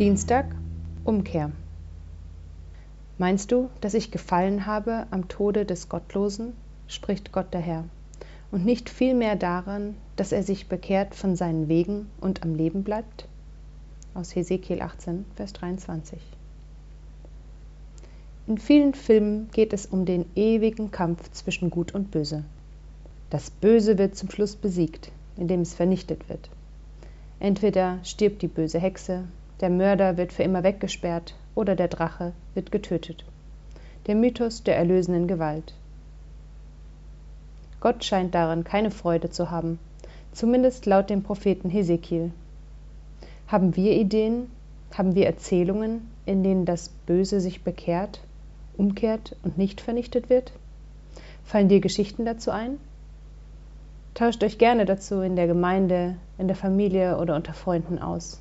Dienstag Umkehr. Meinst du, dass ich gefallen habe am Tode des Gottlosen, spricht Gott der Herr, und nicht vielmehr daran, dass er sich bekehrt von seinen Wegen und am Leben bleibt? Aus Hesekiel 18, Vers 23. In vielen Filmen geht es um den ewigen Kampf zwischen Gut und Böse. Das Böse wird zum Schluss besiegt, indem es vernichtet wird. Entweder stirbt die böse Hexe, der Mörder wird für immer weggesperrt oder der Drache wird getötet. Der Mythos der erlösenden Gewalt. Gott scheint daran keine Freude zu haben, zumindest laut dem Propheten Hesekiel. Haben wir Ideen, haben wir Erzählungen, in denen das Böse sich bekehrt, umkehrt und nicht vernichtet wird? Fallen dir Geschichten dazu ein? Tauscht euch gerne dazu in der Gemeinde, in der Familie oder unter Freunden aus.